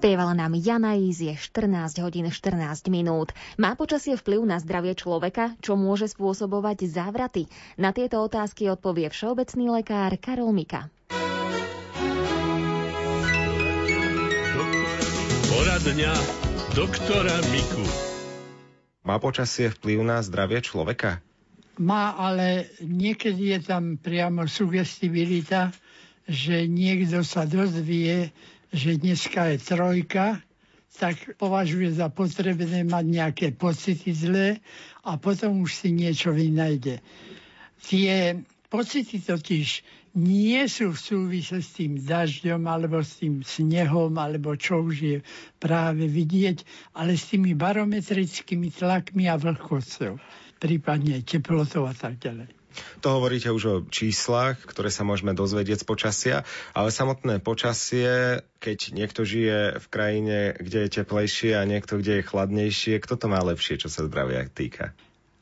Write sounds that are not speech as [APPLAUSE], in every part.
Spievala nám Jana je 14 hodín 14 minút. Má počasie vplyv na zdravie človeka, čo môže spôsobovať závraty? Na tieto otázky odpovie všeobecný lekár Karol Mika. Poradňa doktora Miku. Má počasie vplyv na zdravie človeka? Má, ale niekedy je tam priamo sugestibilita, že niekto sa dozvie, že dneska je trojka, tak považuje za potrebné mať nejaké pocity zlé a potom už si niečo vynajde. Tie pocity totiž nie sú v súvise s tým dažďom alebo s tým snehom alebo čo už je práve vidieť, ale s tými barometrickými tlakmi a vlhkosťou, prípadne teplotou a tak ďalej. To hovoríte už o číslach, ktoré sa môžeme dozvedieť z počasia, ale samotné počasie, keď niekto žije v krajine, kde je teplejšie a niekto, kde je chladnejšie, kto to má lepšie, čo sa zdravia týka?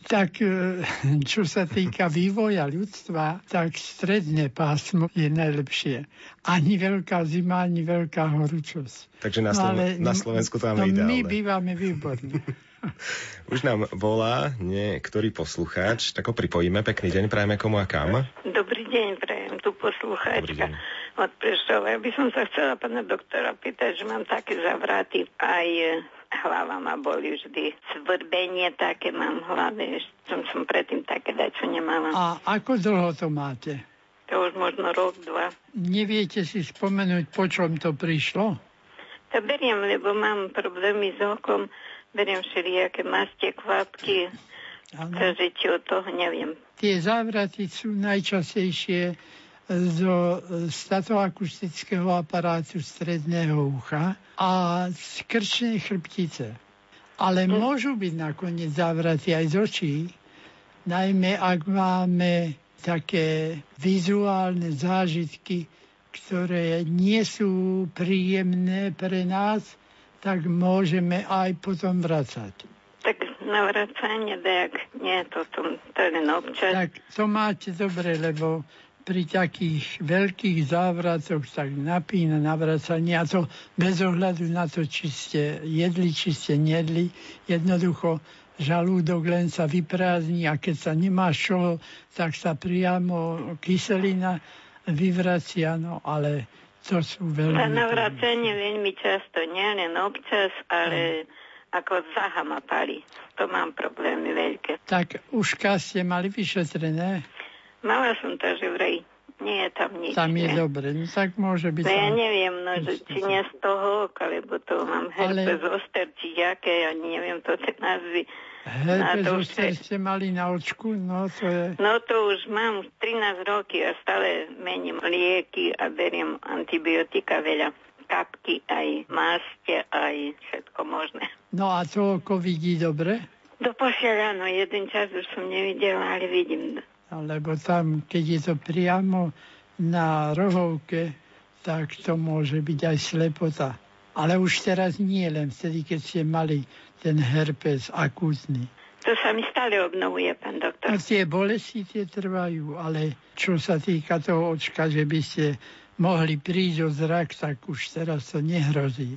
Tak e, čo sa týka vývoja ľudstva, tak stredné pásmo je najlepšie. Ani veľká zima, ani veľká horúčosť. Takže na, Slo- no, na Slovensku to máme no, ideálne. My bývame výborne. [LAUGHS] [LAUGHS] Už nám volá niektorý poslucháč, tak ho pripojíme. Pekný deň, prajeme komu a kam. Dobrý deň, prajem tu poslucháčka od Prešova. Ja by som sa chcela pána doktora pýtať, že mám také zavraty aj e, hlava ma boli vždy. Svrbenie také mám v hlave. Som som predtým také čo nemala. A ako dlho to máte? To už možno rok, dva. Neviete si spomenúť, po čom to prišlo? To beriem, lebo mám problémy s okom beriem všelijaké maste, kvapky, takže či od toho neviem. Tie závraty sú najčastejšie zo statoakustického aparátu stredného ucha a z krčnej chrbtice. Ale hm. môžu byť nakoniec závraty aj z očí, najmä ak máme také vizuálne zážitky, ktoré nie sú príjemné pre nás, tak môžeme aj potom vracať. Tak na vracanie, tak nie, to, to, to len občas. Tak to máte dobre, lebo pri takých veľkých závratoch tak napína navracanie a to bez ohľadu na to, či ste jedli, či ste nedli. Jednoducho žalúdok len sa vyprázdni a keď sa nemá čo, tak sa priamo kyselina vyvracia, no ale to sú veľmi... Na navracenie veľmi často, nie len občas, ale mm. ako zaha ma pali. To mám problémy veľké. Tak uška ste mali vyšetrené? Mala som to, že vraj nie je tam nič. Tam je ne? dobre, no tak môže byť... No ja neviem, no, že či nie z toho oka, lebo to mám herpes Ale... oster, či jaké, ja neviem to tie názvy. Herpes oster ste mali na očku, no to je... No to už mám 13 roky a stále mením lieky a beriem antibiotika veľa kapky, aj máste, aj všetko možné. No a to oko vidí dobre? Do áno, jeden čas už som nevidela, ale vidím lebo tam, keď je to priamo na rohovke, tak to môže byť aj slepota. Ale už teraz nie len vtedy, keď ste mali ten herpes akútny. To sa mi stále obnovuje, pán doktor. A tie bolesti tie trvajú, ale čo sa týka toho očka, že by ste mohli prísť o zrak, tak už teraz to nehrozí.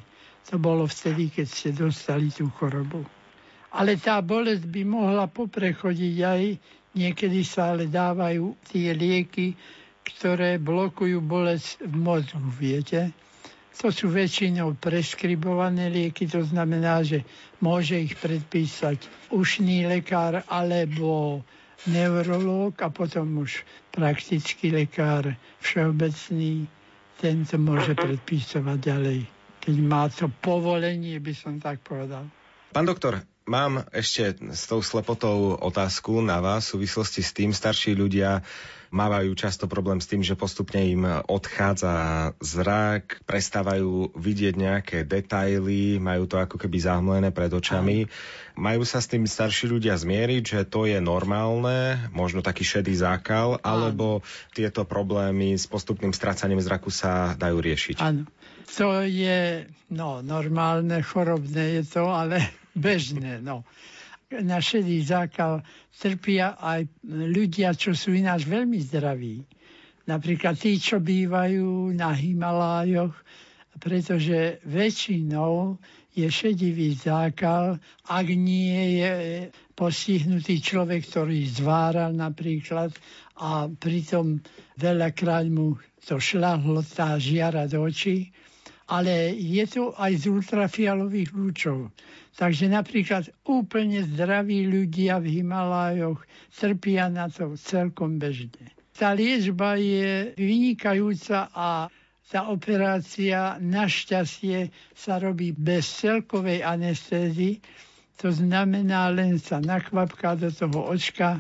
To bolo vtedy, keď ste dostali tú chorobu. Ale tá bolesť by mohla poprechodiť aj Niekedy sa ale dávajú tie lieky, ktoré blokujú bolesť v mozgu, viete. To sú väčšinou preskribované lieky, to znamená, že môže ich predpísať ušný lekár alebo neurológ a potom už praktický lekár všeobecný, ten to môže predpísovať ďalej. Keď má to povolenie, by som tak povedal. Pán doktor, Mám ešte s tou slepotou otázku na vás v súvislosti s tým. Starší ľudia mávajú často problém s tým, že postupne im odchádza zrak, prestávajú vidieť nejaké detaily, majú to ako keby zahmlené pred očami. Majú sa s tým starší ľudia zmieriť, že to je normálne, možno taký šedý zákal, alebo tieto problémy s postupným strácaním zraku sa dajú riešiť? Áno. To je no, normálne, chorobné je to, ale bežné. No. Na šedý zákal trpia aj ľudia, čo sú ináč veľmi zdraví. Napríklad tí, čo bývajú na Himalájoch, pretože väčšinou je šedivý zákal, ak nie je postihnutý človek, ktorý zváral napríklad a pritom veľakrát mu to šľahlo tá žiara do očí, ale je to aj z ultrafialových lúčov. Takže napríklad úplne zdraví ľudia v Himalájoch trpia na to celkom bežne. Tá liečba je vynikajúca a tá operácia našťastie sa robí bez celkovej anestézy, to znamená len sa nakvapká do toho očka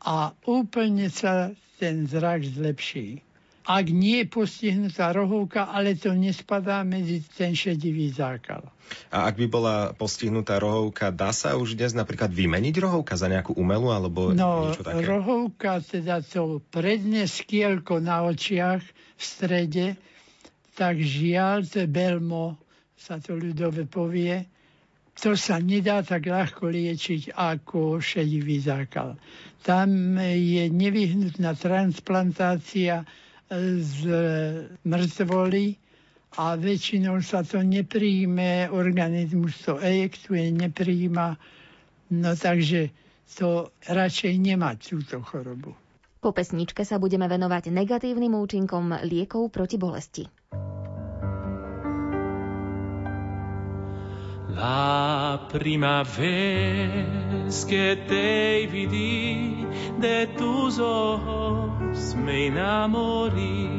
a úplne sa ten zrak zlepší. Ak nie je postihnutá rohovka, ale to nespadá medzi ten šedivý zákal. A ak by bola postihnutá rohovka, dá sa už dnes napríklad vymeniť rohovka za nejakú umelú alebo no, niečo také? rohovka, teda to predné skielko na očiach v strede, tak žiaľ, to belmo, sa to ľudové povie, to sa nedá tak ľahko liečiť ako šedivý zákal. Tam je nevyhnutná transplantácia z mŕtvoly a väčšinou sa to nepríjme, organizmus to ejektuje, nepríjma, no takže to radšej nemať túto chorobu. Po pesničke sa budeme venovať negatívnym účinkom liekov proti bolesti. La prima vez que te vi de tus ojos me enamoré.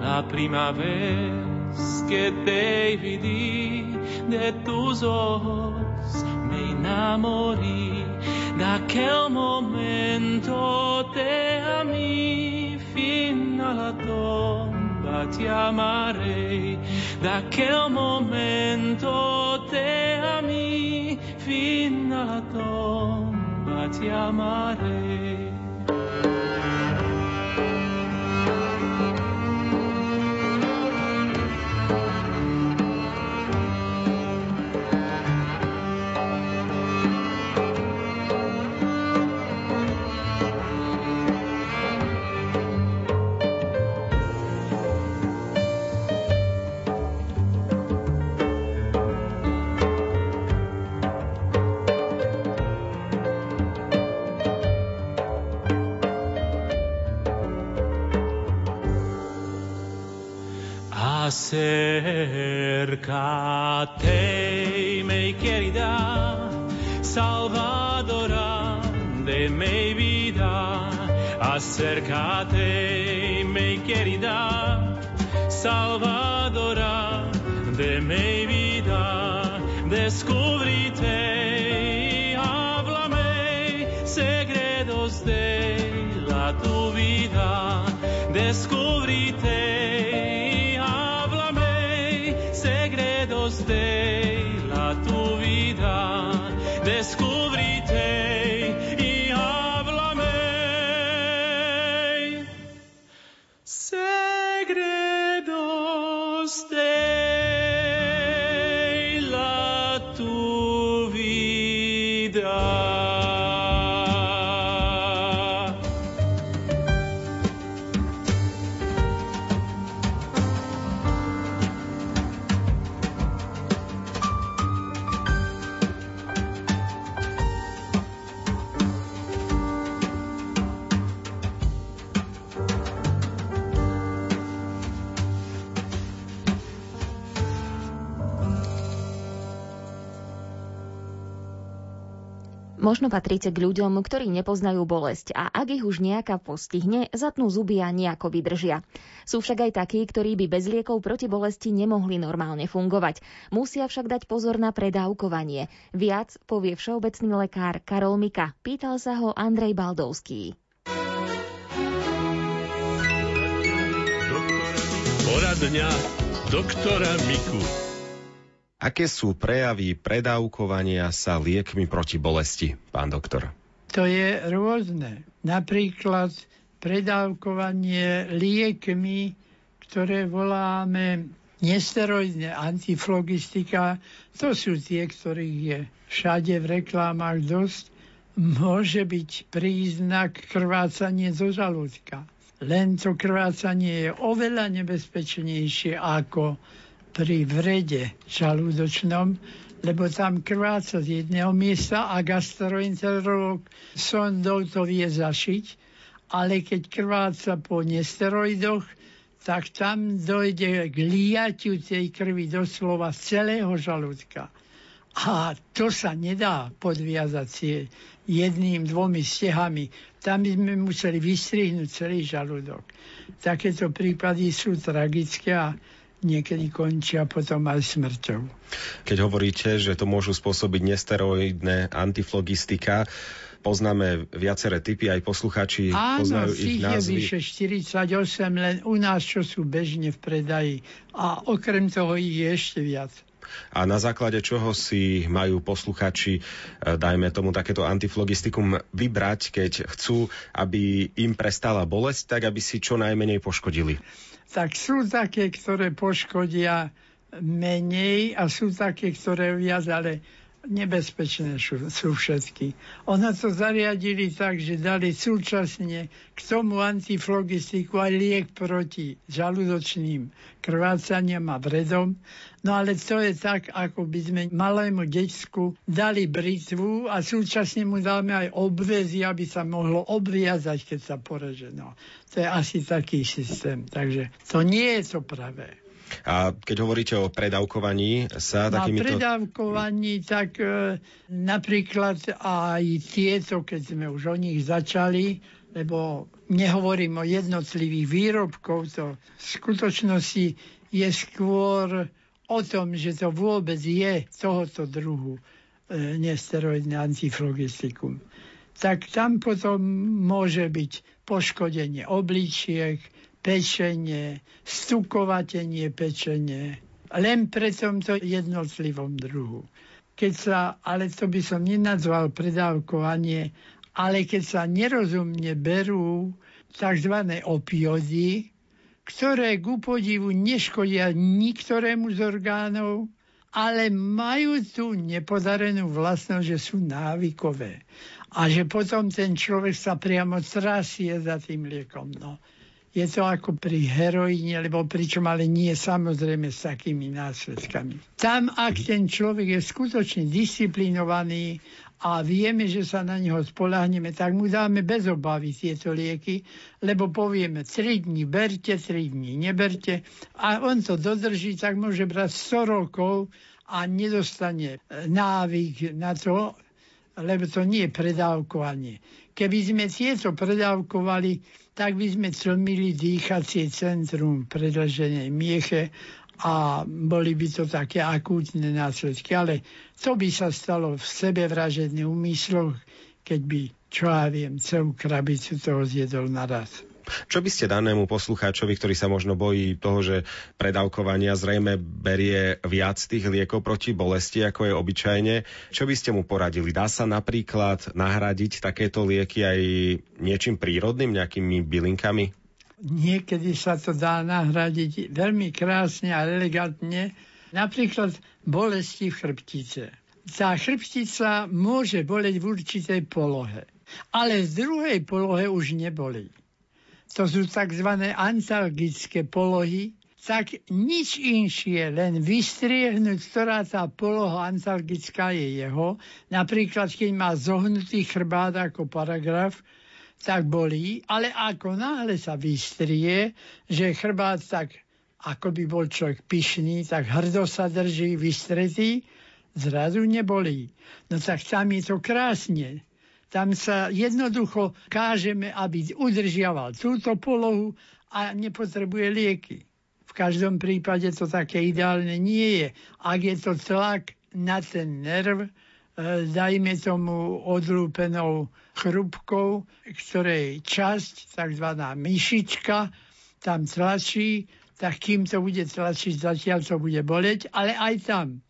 La prima vez que te vi de tus ojos me enamoré. De aquel momento te amé fin a la tumba te amaré. De aquel momento te amé, fin a la tomba te amaré. Acércate, mi querida, Salvadora de mi vida. Acércate, mi querida, Salvadora de mi vida. Descúbrite Možno patríte k ľuďom, ktorí nepoznajú bolesť a ak ich už nejaká postihne, zatnú zuby a nejako vydržia. Sú však aj takí, ktorí by bez liekov proti bolesti nemohli normálne fungovať. Musia však dať pozor na predávkovanie. Viac povie všeobecný lekár Karol Mika. Pýtal sa ho Andrej Baldovský. Poradňa doktora Miku. Aké sú prejavy predávkovania sa liekmi proti bolesti, pán doktor? To je rôzne. Napríklad predávkovanie liekmi, ktoré voláme nesteroidné antiflogistika, to sú tie, ktorých je všade v reklámach dosť, môže byť príznak krvácanie zo žalúdka. Len to krvácanie je oveľa nebezpečnejšie ako pri vrede žalúdočnom, lebo tam krváca z jedného miesta a gastroenterolog sondou to vie zašiť, ale keď krváca po nesteroidoch, tak tam dojde k liatiu tej krvi doslova z celého žalúdka. A to sa nedá podviazať si jedným, dvomi stehami. Tam by sme museli vystrihnúť celý žalúdok. Takéto prípady sú tragické a niekedy končia potom aj smrťou. Keď hovoríte, že to môžu spôsobiť nesteroidné antiflogistika, poznáme viaceré typy, aj posluchači Áno, poznajú ich názvy. je vyše 48, len u nás, čo sú bežne v predaji. A okrem toho ich je ešte viac. A na základe čoho si majú posluchači, e, dajme tomu takéto antiflogistikum, vybrať, keď chcú, aby im prestala bolesť, tak aby si čo najmenej poškodili? Tak sú také, ktoré poškodia menej a sú také, ktoré viac, ale nebezpečné sú, všetky. Ono to zariadili tak, že dali súčasne k tomu antiflogistiku aj liek proti žalúdočným krvácaniam a vredom. No ale to je tak, ako by sme malému deťsku dali britvu a súčasne mu dáme aj obvezy, aby sa mohlo obviazať, keď sa poreže. No, to je asi taký systém. Takže to nie je to pravé. A keď hovoríte o predávkovaní sa takýmito... Na predávkovaní, tak e, napríklad aj tieto, keď sme už o nich začali, lebo nehovorím o jednotlivých výrobkov, to v skutočnosti je skôr o tom, že to vôbec je tohoto druhu e, nesteroidné antiflogistikum. Tak tam potom môže byť poškodenie obličiek, pečenie, stukovatenie pečenie, len pre tomto jednotlivom druhu. Keď sa, ale to by som nenazval predávkovanie, ale keď sa nerozumne berú tzv. opiody, ktoré ku podivu neškodia niktorému z orgánov, ale majú tú nepodarenú vlastnosť, že sú návykové. A že potom ten človek sa priamo trasie za tým liekom. No je to ako pri heroíne, lebo pričom ale nie samozrejme s takými následkami. Tam, ak ten človek je skutočne disciplinovaný a vieme, že sa na neho spolahneme, tak mu dáme bez obavy tieto lieky, lebo povieme 3 dní berte, 3 dní neberte a on to dodrží, tak môže brať 100 rokov a nedostane návyk na to, lebo to nie je predávkovanie. Keby sme tieto predávkovali, tak by sme tlmili dýchacie centrum predlženej mieche a boli by to také akútne následky. Ale to by sa stalo v sebevražedných úmysloch, keď by, čo ja viem, celú krabicu toho zjedol naraz. Čo by ste danému poslucháčovi, ktorý sa možno bojí toho, že predávkovania zrejme berie viac tých liekov proti bolesti, ako je obyčajne, čo by ste mu poradili? Dá sa napríklad nahradiť takéto lieky aj niečím prírodným, nejakými bylinkami? Niekedy sa to dá nahradiť veľmi krásne a elegantne, napríklad bolesti v chrbtice. Tá chrbtica môže boleť v určitej polohe, ale v druhej polohe už nebolí to sú tzv. antalgické polohy, tak nič inšie, len vystriehnúť, ktorá tá poloha antalgická je jeho. Napríklad, keď má zohnutý chrbát ako paragraf, tak bolí, ale ako náhle sa vystrie, že chrbát tak, ako by bol človek pyšný, tak hrdo sa drží vystretý, zrazu nebolí. No tak tam je to krásne. Tam sa jednoducho kážeme, aby udržiaval túto polohu a nepotrebuje lieky. V každom prípade to také ideálne nie je. Ak je to tlak na ten nerv, e, dajme tomu odlúpenou chrupkou, ktorej časť, tzv. myšička, tam tlačí, tak kým to bude tlačiť, zatiaľ to bude boleť, ale aj tam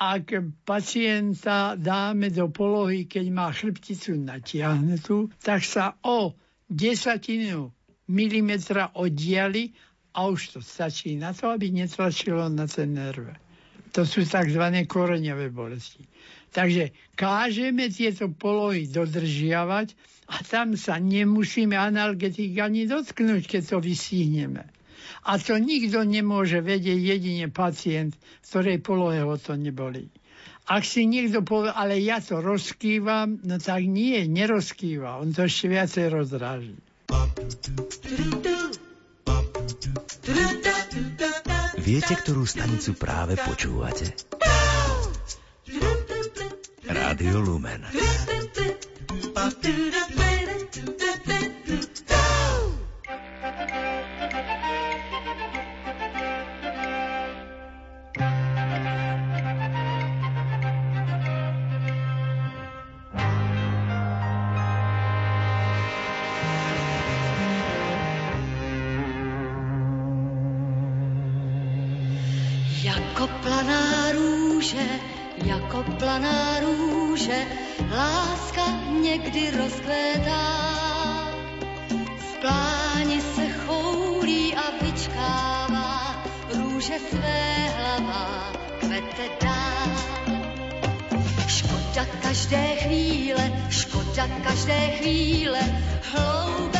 ak pacienta dáme do polohy, keď má chrbticu natiahnutú, tak sa o desatinu milimetra oddiali a už to stačí na to, aby netlačilo na ten nerve. To sú tzv. koreňové bolesti. Takže kážeme tieto polohy dodržiavať a tam sa nemusíme analgetik ani dotknúť, keď to vystihneme. A to nikto nemôže vedieť, jedine pacient, v ktorej polohe ho to neboli. Ak si niekto povie, ale ja to rozkývam, no tak nie, nerozkýva. On to ešte viacej rozráži. Viete, ktorú stanicu práve počúvate? Rádio Lumen. Dál. Škoda každé chvíle, škoda každé chvíle, hloubej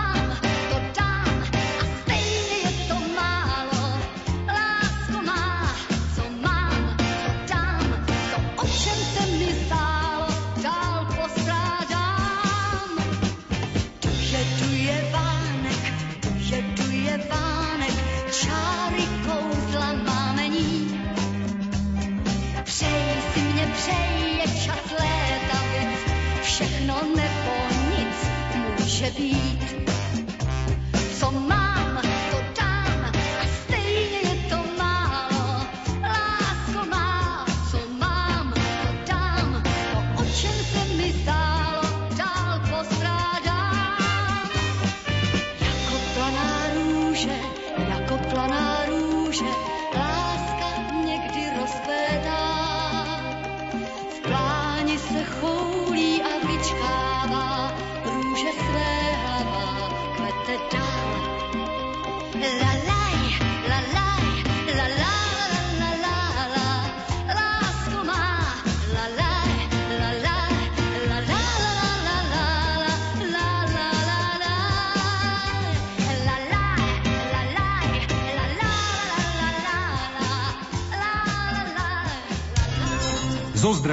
může být.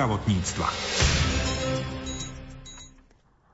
Zdravotníctva.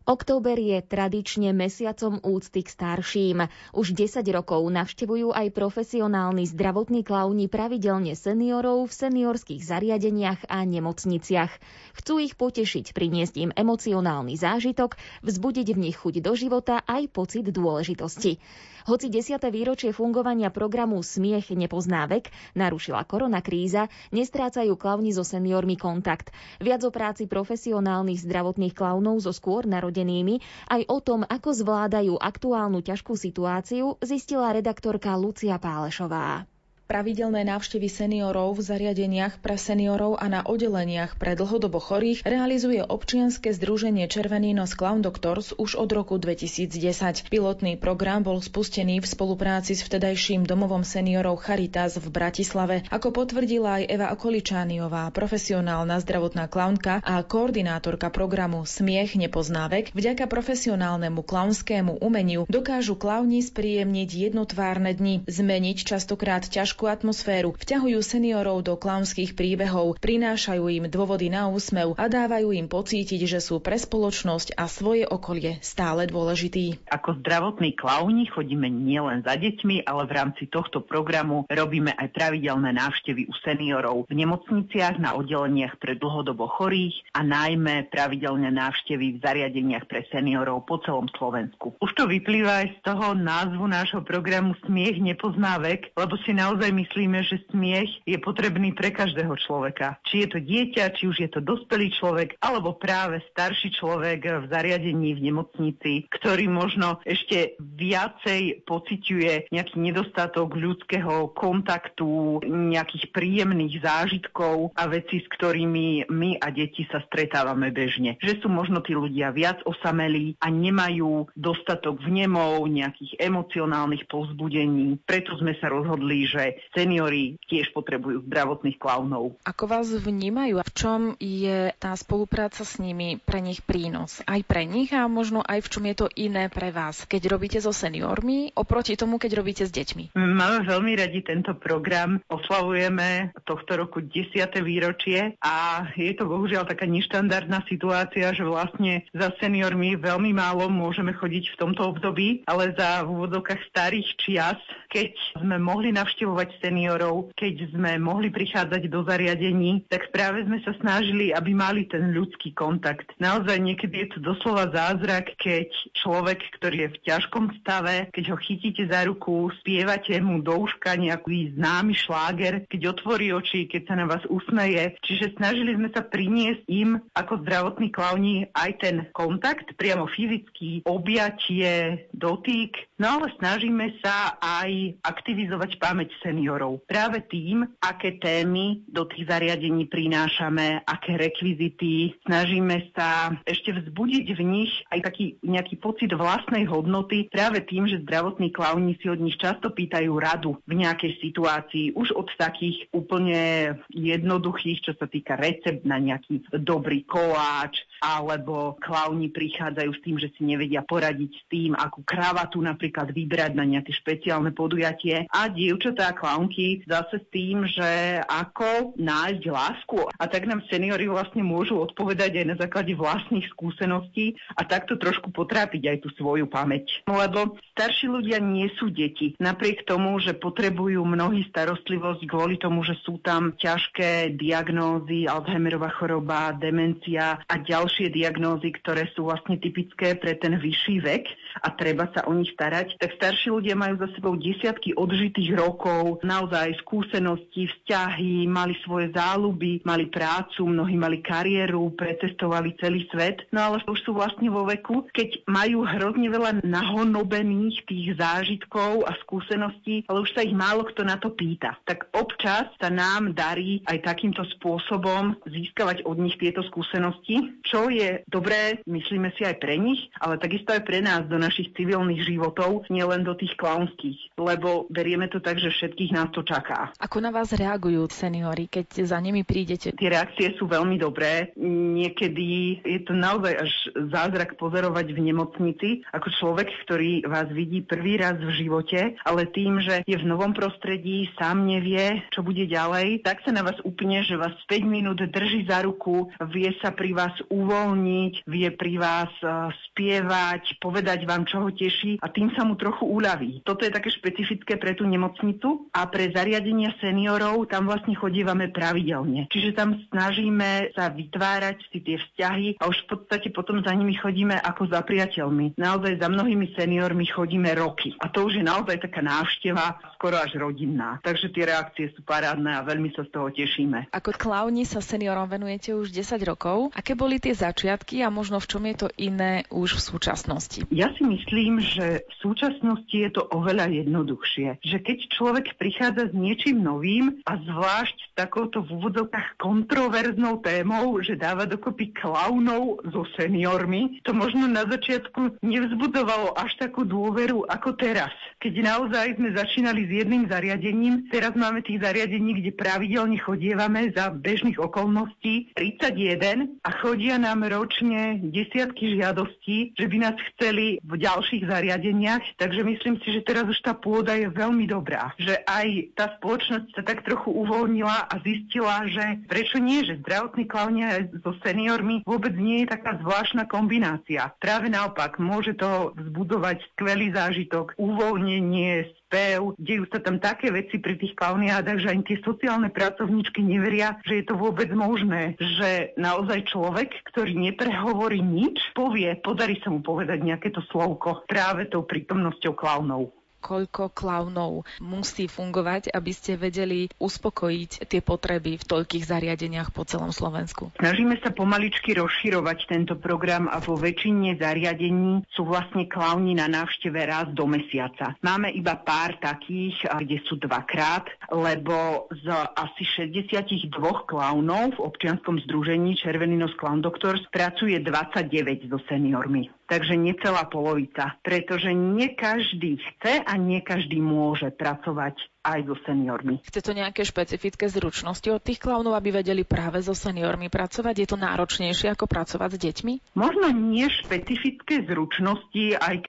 Október je tradične mesiacom úcty k starším. Už 10 rokov navštevujú aj profesionálni zdravotní klauni pravidelne seniorov v seniorských zariadeniach a nemocniciach. Chcú ich potešiť, priniesť im emocionálny zážitok, vzbudiť v nich chuť do života aj pocit dôležitosti. Hoci 10. výročie fungovania programu Smiech nepozná vek narušila koronakríza, nestrácajú klauni so seniormi kontakt. Viac o práci profesionálnych zdravotných klaunov so skôr narodenými, aj o tom, ako zvládajú aktuálnu ťažkú situáciu, zistila redaktorka Lucia Pálešová. Pravidelné návštevy seniorov v zariadeniach pre seniorov a na oddeleniach pre dlhodobo chorých realizuje občianske združenie Červený nos Clown Doctors už od roku 2010. Pilotný program bol spustený v spolupráci s vtedajším domovom seniorov Charitas v Bratislave, ako potvrdila aj Eva Okoličániová, profesionálna zdravotná klaunka a koordinátorka programu Smiech nepozná vek. Vďaka profesionálnemu klaunskému umeniu dokážu klauni spríjemniť jednotvárne dni, zmeniť častokrát ťažké ťažkú atmosféru, vťahujú seniorov do klaunských príbehov, prinášajú im dôvody na úsmev a dávajú im pocítiť, že sú pre spoločnosť a svoje okolie stále dôležití. Ako zdravotní klauni chodíme nielen za deťmi, ale v rámci tohto programu robíme aj pravidelné návštevy u seniorov v nemocniciach, na oddeleniach pre dlhodobo chorých a najmä pravidelné návštevy v zariadeniach pre seniorov po celom Slovensku. Už to vyplýva aj z toho názvu nášho programu Smiech nepozná vek, lebo si naozaj myslíme, že smiech je potrebný pre každého človeka. Či je to dieťa, či už je to dospelý človek, alebo práve starší človek v zariadení v nemocnici, ktorý možno ešte viacej pociťuje nejaký nedostatok ľudského kontaktu, nejakých príjemných zážitkov a veci, s ktorými my a deti sa stretávame bežne. Že sú možno tí ľudia viac osamelí a nemajú dostatok vnemov, nejakých emocionálnych povzbudení. Preto sme sa rozhodli, že seniori tiež potrebujú zdravotných klaunov. Ako vás vnímajú? V čom je tá spolupráca s nimi pre nich prínos? Aj pre nich a možno aj v čom je to iné pre vás, keď robíte so seniormi oproti tomu, keď robíte s deťmi? Máme veľmi radi tento program. Oslavujeme tohto roku 10. výročie a je to bohužiaľ taká neštandardná situácia, že vlastne za seniormi veľmi málo môžeme chodiť v tomto období, ale za v úvodokách starých čias, keď sme mohli navštevovať seniorov, keď sme mohli prichádzať do zariadení, tak práve sme sa snažili, aby mali ten ľudský kontakt. Naozaj niekedy je to doslova zázrak, keď človek, ktorý je v ťažkom stave, keď ho chytíte za ruku, spievate mu do uška nejaký známy šláger, keď otvorí oči, keď sa na vás usmeje. Čiže snažili sme sa priniesť im ako zdravotní klauni aj ten kontakt, priamo fyzický, objatie, dotyk, no ale snažíme sa aj aktivizovať pamäť seniorov. Práve tým, aké témy do tých zariadení prinášame, aké rekvizity, snažíme sa ešte vzbudiť v nich aj taký nejaký pocit vlastnej hodnoty práve tým, že zdravotní klauni si od nich často pýtajú radu v nejakej situácii, už od takých úplne jednoduchých, čo sa týka recept na nejaký dobrý koláč, alebo klauni prichádzajú s tým, že si nevedia poradiť s tým, akú kravatu napríklad vybrať na nejaké špeciálne podujatie. A dievčatá klaunky zase s tým, že ako nájsť lásku. A tak nám seniori vlastne môžu odpovedať aj na základe vlastných skúseností a takto trošku potrápiť aj tú svoju pamäť. Lebo starší ľudia nie sú deti. Napriek tomu, že potrebujú mnohí starostlivosť kvôli tomu, že sú tam ťažké diagnózy, Alzheimerová choroba, demencia a ďalšie diagnózy, ktoré sú vlastne typické pre ten vyšší vek a treba sa o nich starať, tak starší ľudia majú za sebou desiatky odžitých rokov, naozaj skúsenosti, vzťahy, mali svoje záľuby, mali prácu, mnohí mali kariéru, pretestovali celý svet, no ale už sú vlastne vo veku, keď majú hrozne veľa nahonobených tých zážitkov a skúseností, ale už sa ich málo kto na to pýta. Tak občas sa nám darí aj takýmto spôsobom získavať od nich tieto skúsenosti, čo je dobré, myslíme si aj pre nich, ale takisto aj pre nás do našich civilných životov, nielen do tých klaunských, lebo berieme to tak, že všetkých nás to čaká. Ako na vás reagujú seniori, keď za nimi prídete? Tie reakcie sú veľmi dobré. Niekedy je to naozaj až zázrak pozorovať v nemocnici ako človek, ktorý vás vidí prvý raz v živote, ale tým, že je v novom prostredí, sám nevie, čo bude ďalej, tak sa na vás úplne, že vás 5 minút drží za ruku, vie sa pri vás uvoľniť vie pri vás e, spievať, povedať vám, čo ho teší a tým sa mu trochu uľaví. Toto je také špecifické pre tú nemocnicu a pre zariadenia seniorov tam vlastne chodívame pravidelne. Čiže tam snažíme sa vytvárať si tie vzťahy a už v podstate potom za nimi chodíme ako za priateľmi. Naozaj za mnohými seniormi chodíme roky. A to už je naozaj taká návšteva, skoro až rodinná. Takže tie reakcie sú parádne a veľmi sa z toho tešíme. Ako klauni sa seniorom venujete už 10 rokov. Aké boli tie začiatky a možno v čom je to iné už v súčasnosti? Ja si myslím, že v súčasnosti je to oveľa jednoduchšie. Že keď človek prichádza s niečím novým a zvlášť s takouto v úvodzovkách kontroverznou témou, že dáva dokopy klaunov so seniormi, to možno na začiatku nevzbudzovalo až takú dôveru ako teraz. Keď naozaj sme začínali s jedným zariadením, teraz máme tých zariadení, kde pravidelne chodievame za bežných okolností 31 a chodia nám ročne desiatky žiadostí, že by nás chceli v v ďalších zariadeniach, takže myslím si, že teraz už tá pôda je veľmi dobrá. Že aj tá spoločnosť sa tak trochu uvoľnila a zistila, že prečo nie, že zdravotní klaunia so seniormi vôbec nie je taká zvláštna kombinácia. Práve naopak, môže to vzbudovať skvelý zážitok, uvoľnenie, spev, dejú sa tam také veci pri tých klauniádach, že ani tie sociálne pracovníčky neveria, že je to vôbec možné, že naozaj človek, ktorý neprehovorí nič, povie, podarí sa mu povedať nejaké to slovko práve tou prítomnosťou klaunov koľko klaunov musí fungovať, aby ste vedeli uspokojiť tie potreby v toľkých zariadeniach po celom Slovensku? Snažíme sa pomaličky rozširovať tento program a vo väčšine zariadení sú vlastne klauni na návšteve raz do mesiaca. Máme iba pár takých, kde sú dvakrát, lebo z asi 62 klaunov v občianskom združení Červený nos Clown Doctors pracuje 29 so seniormi takže necelá polovica, pretože nie každý chce a nie každý môže pracovať aj so seniormi. Chce to nejaké špecifické zručnosti od tých klaunov, aby vedeli práve so seniormi pracovať? Je to náročnejšie ako pracovať s deťmi? Možno nie špecifické zručnosti, aj